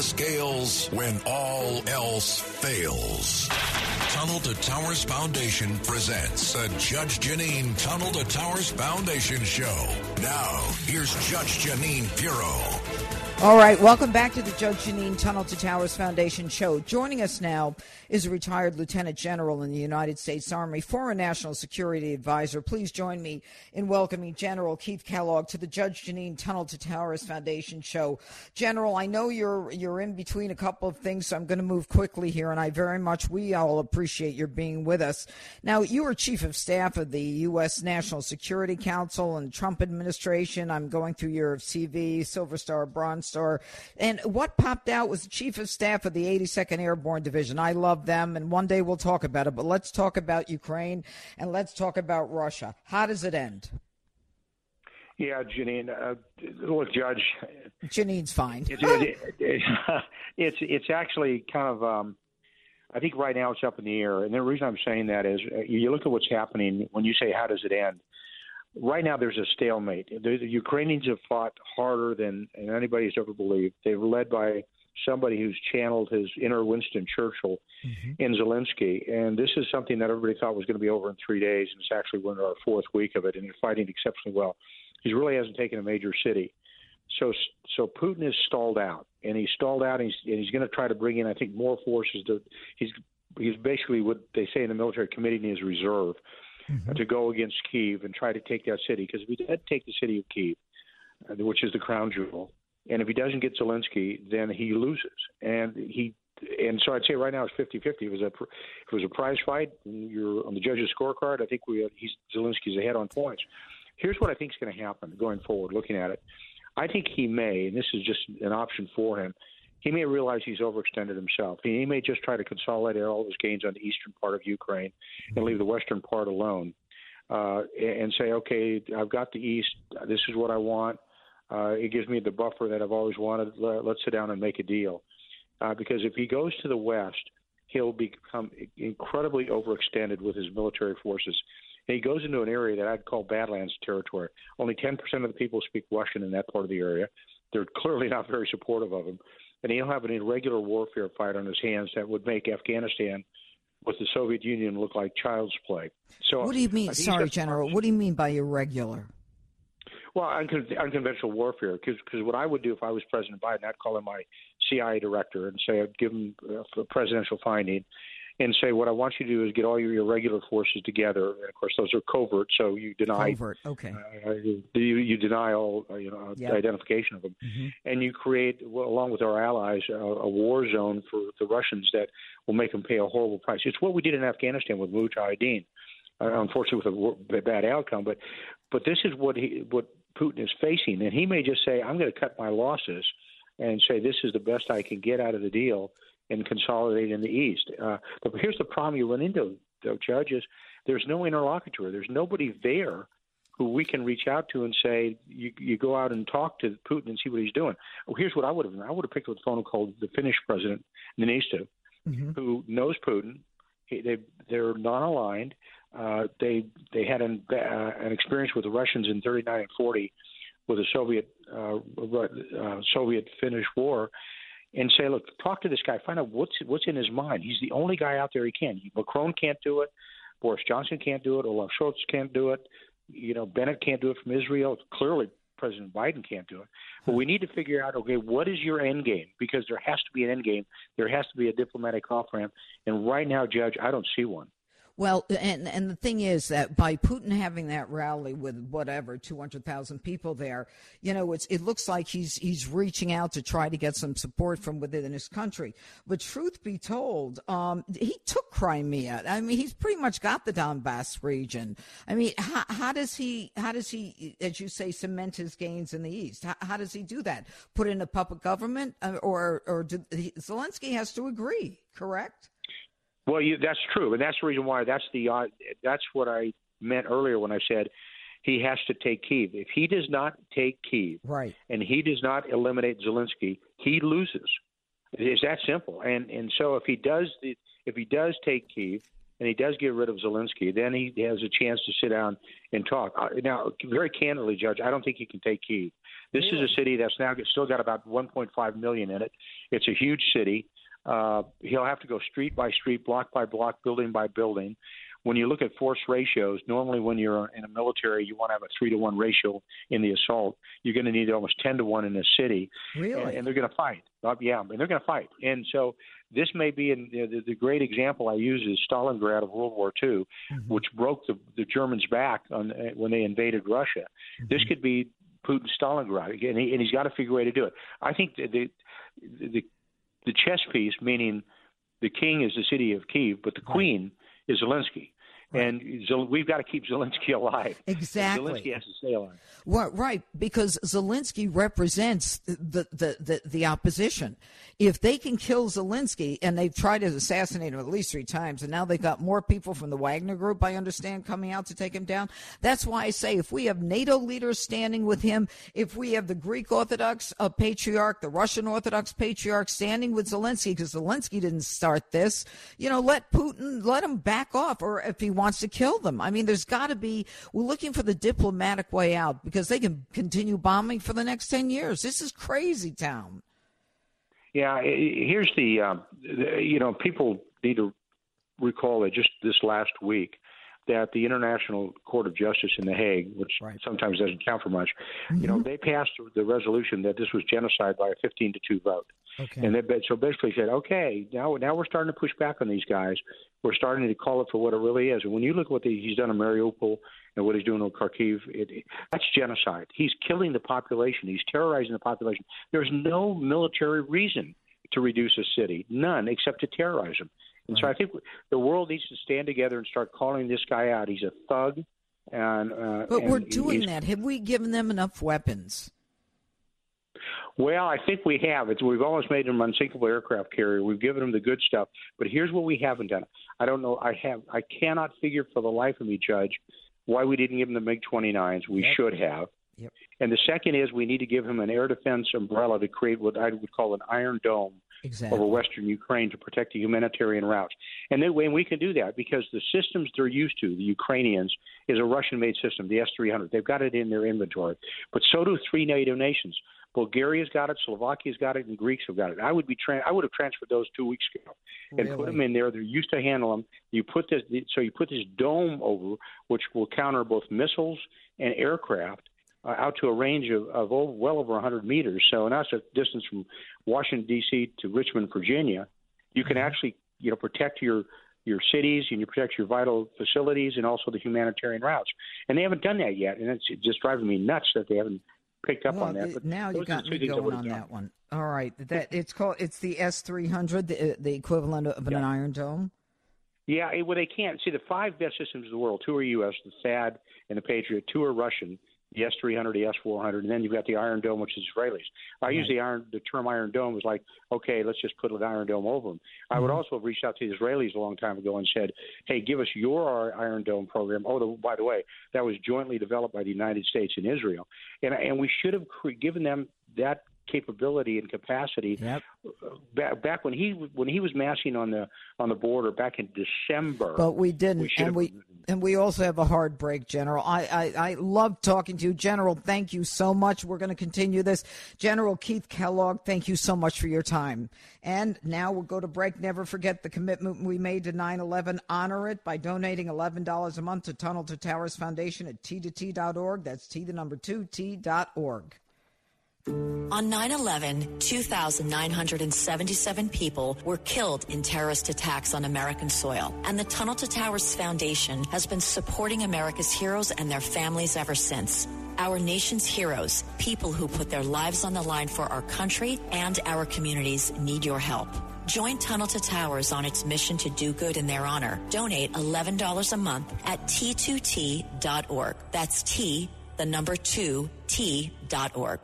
The scales when all else fails. Tunnel to Towers Foundation presents the Judge Jeanine Tunnel to Towers Foundation Show. Now, here's Judge Jeanine Pirro. All right, welcome back to the Judge Jeanine Tunnel to Towers Foundation show. Joining us now is a retired lieutenant general in the United States Army, former national security advisor. Please join me in welcoming General Keith Kellogg to the Judge Jeanine Tunnel to Towers Foundation show. General, I know you're you're in between a couple of things, so I'm going to move quickly here, and I very much we all appreciate your being with us. Now, you were chief of staff of the U.S. National Security Council and Trump administration. I'm going through your CV, Silver Star, Bronze Star, and what popped out was the chief of staff of the 82nd Airborne Division. I love them, and one day we'll talk about it. But let's talk about Ukraine and let's talk about Russia. How does it end? Yeah, Jeanine. Uh, look, Judge. Jeanine's fine. It, it, it, it's it's actually kind of. Um, I think right now it's up in the air, and the reason I'm saying that is uh, you look at what's happening when you say how does it end. Right now, there's a stalemate. The, the Ukrainians have fought harder than anybody's ever believed. They're led by somebody who's channeled his inner Winston Churchill mm-hmm. in Zelensky. And this is something that everybody thought was going to be over in three days, and it's actually we're in our fourth week of it, and they're fighting exceptionally well. He really hasn't taken a major city. So, so Putin is stalled out, and he's stalled out, and he's, and he's going to try to bring in, I think, more forces. To he's he's basically what they say in the military committing his reserve mm-hmm. to go against Kiev and try to take that city. Because if he did take the city of Kiev, uh, which is the crown jewel, and if he doesn't get Zelensky, then he loses. And he and so I'd say right now it's 50-50. It was a it was a prize fight. You're on the judges' scorecard. I think we he's Zelensky's ahead on points. Here's what I think is going to happen going forward. Looking at it, I think he may, and this is just an option for him. He may realize he's overextended himself. He may just try to consolidate all of his gains on the eastern part of Ukraine and leave the western part alone, uh, and say, okay, I've got the east. This is what I want. Uh, it gives me the buffer that I've always wanted. Let's sit down and make a deal. Uh, because if he goes to the west, he'll become incredibly overextended with his military forces. And he goes into an area that I'd call Badlands territory. Only 10% of the people speak Russian in that part of the area. They're clearly not very supportive of him. And he'll have an irregular warfare fight on his hands that would make Afghanistan with the Soviet Union look like child's play. So, what do you mean? Uh, Sorry, General. What do you mean by irregular? Well, uncon- unconventional warfare. Because what I would do if I was President Biden, I'd call him my CIA director and say I'd give him uh, a presidential finding and say what I want you to do is get all your irregular forces together. And of course, those are covert, so you deny covert. Okay. Uh, you, you deny all uh, you know yep. identification of them, mm-hmm. and you create, well, along with our allies, uh, a war zone for the Russians that will make them pay a horrible price. It's what we did in Afghanistan with Mujahideen. Uh, unfortunately, with a bad outcome, but but this is what he what Putin is facing, and he may just say, "I'm going to cut my losses," and say, "This is the best I can get out of the deal." And consolidate in the East. Uh, but here's the problem you run into, though, Judge, is there's no interlocutor. There's nobody there who we can reach out to and say, you, you go out and talk to Putin and see what he's doing. Well, here's what I would have done. I would have picked up the phone and called the Finnish president, Niinistö, mm-hmm. who knows Putin. He, they, they're non-aligned. Uh, they they had an, uh, an experience with the Russians in 39 and 40 with the Soviet uh, uh, Soviet Finnish war, and say, look, talk to this guy, find out what's what's in his mind. He's the only guy out there he can. Macron can't do it. Boris Johnson can't do it. Olaf Scholz can't do it. You know, Bennett can't do it from Israel. Clearly, President Biden can't do it. But we need to figure out, okay, what is your end game? Because there has to be an end game. There has to be a diplomatic off ramp. And right now, Judge, I don't see one. Well, and and the thing is that by Putin having that rally with whatever two hundred thousand people there, you know, it's it looks like he's he's reaching out to try to get some support from within his country. But truth be told, um, he took Crimea. I mean, he's pretty much got the Donbass region. I mean, how, how does he how does he, as you say, cement his gains in the east? How, how does he do that? Put in a puppet government, uh, or or do, Zelensky has to agree? Correct. Well, you, that's true, and that's the reason why. That's the uh, that's what I meant earlier when I said he has to take Kiev. If he does not take Kiev, right, and he does not eliminate Zelensky, he loses. It's that simple. And and so if he does if he does take Kiev and he does get rid of Zelensky, then he has a chance to sit down and talk. Uh, now, very candidly, Judge, I don't think he can take Kiev. This really? is a city that's now still got about 1.5 million in it. It's a huge city. Uh, he'll have to go street by street, block by block, building by building. When you look at force ratios, normally when you're in a military, you want to have a three to one ratio in the assault. You're going to need almost ten to one in a city, really, and, and they're going to fight. Uh, yeah, and they're going to fight. And so this may be in, you know, the, the great example I use is Stalingrad of World War II, mm-hmm. which broke the, the Germans' back on, uh, when they invaded Russia. Mm-hmm. This could be Putin Stalingrad, and, he, and he's got to figure a way to do it. I think the, the the the chess piece, meaning the king is the city of Kiev, but the queen is Zelensky. Right. And we've got to keep Zelensky alive. Exactly. Zelensky has to stay alive. Well, right, because Zelensky represents the, the, the, the, opposition. If they can kill Zelensky, and they've tried to assassinate him at least three times, and now they've got more people from the Wagner Group, I understand, coming out to take him down. That's why I say if we have NATO leaders standing with him, if we have the Greek Orthodox uh, patriarch, the Russian Orthodox patriarch standing with Zelensky, because Zelensky didn't start this, you know, let Putin, let him back off, or if he wants to kill them. I mean, there's got to be, we're looking for the diplomatic way out because they can continue bombing for the next 10 years. This is crazy town. Yeah, here's the, uh, you know, people need to recall that just this last week that the International Court of Justice in The Hague, which right. sometimes doesn't count for much, mm-hmm. you know, mm-hmm. they passed the resolution that this was genocide by a 15 to 2 vote. Okay. And they so basically said, okay, now now we're starting to push back on these guys. We're starting to call it for what it really is. And when you look at what the, he's done in Mariupol and what he's doing in Kharkiv, it, it, that's genocide. He's killing the population. He's terrorizing the population. There's no military reason to reduce a city, none except to terrorize them. And right. so I think the world needs to stand together and start calling this guy out. He's a thug. And, uh, but and we're doing that. Have we given them enough weapons? Well, I think we have. It's, we've almost made them unsinkable aircraft carrier. We've given them the good stuff. But here's what we haven't done. I don't know. I have. I cannot figure for the life of me, Judge, why we didn't give him the MiG 29s. We yep. should have. Yep. And the second is we need to give him an air defense umbrella to create what I would call an iron dome exactly. over western Ukraine to protect the humanitarian routes. And then when we can do that because the systems they're used to, the Ukrainians, is a Russian-made system, the S-300. They've got it in their inventory, but so do three NATO nations. Bulgaria's got it, Slovakia's got it, and Greeks have got it. I would be tra- I would have transferred those two weeks ago and really? put them in there. They're used to handle them. You put this so you put this dome over, which will counter both missiles and aircraft. Uh, out to a range of, of over, well over 100 meters. So, and that's a distance from Washington D.C. to Richmond, Virginia. You can mm-hmm. actually, you know, protect your your cities and you protect your vital facilities and also the humanitarian routes. And they haven't done that yet, and it's just driving me nuts that they haven't picked up well, on that. But now you got me going on that one. All right, that it's called it's the S three hundred, the uh, the equivalent of an yeah. Iron Dome. Yeah, well, they can't see the five best systems in the world. Two are U.S., the THAAD and the Patriot. Two are Russian, the S300, the S400, and then you've got the Iron Dome, which is Israelis. I right. use the iron, the term Iron Dome is like, okay, let's just put an Iron Dome over them. Mm-hmm. I would mm-hmm. also have reached out to the Israelis a long time ago and said, hey, give us your Iron Dome program. Oh, the, by the way, that was jointly developed by the United States and Israel, and and we should have cre- given them that capability and capacity. Yep. Back, back when he when he was massing on the on the border back in December. But we didn't, we and we and we also have a hard break, General. I, I I love talking to you, General. Thank you so much. We're going to continue this, General Keith Kellogg. Thank you so much for your time. And now we'll go to break. Never forget the commitment we made to 9/11. Honor it by donating eleven dollars a month to Tunnel to Towers Foundation at t2t.org. That's t the number two t dot org. On 9 11, 2,977 people were killed in terrorist attacks on American soil, and the Tunnel to Towers Foundation has been supporting America's heroes and their families ever since. Our nation's heroes, people who put their lives on the line for our country and our communities, need your help. Join Tunnel to Towers on its mission to do good in their honor. Donate $11 a month at t2t.org. That's T, the number 2, T.org.